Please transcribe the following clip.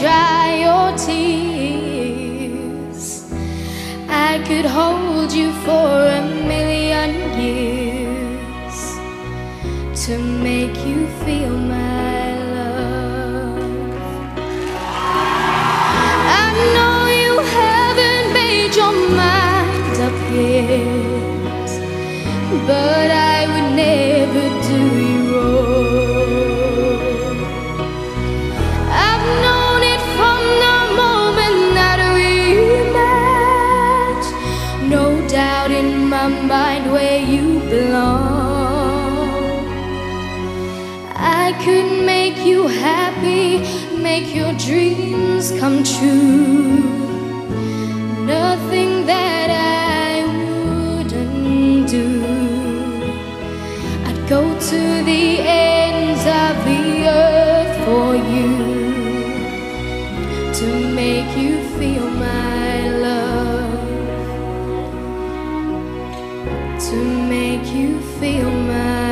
dry your tears, I could hold you for a million years to make you feel my love. I know you haven't made your mind up yet, but I your where you belong. I could make you happy, make your dreams come true. Nothing that I wouldn't do. I'd go to the ends of the earth for you. to make you feel mine.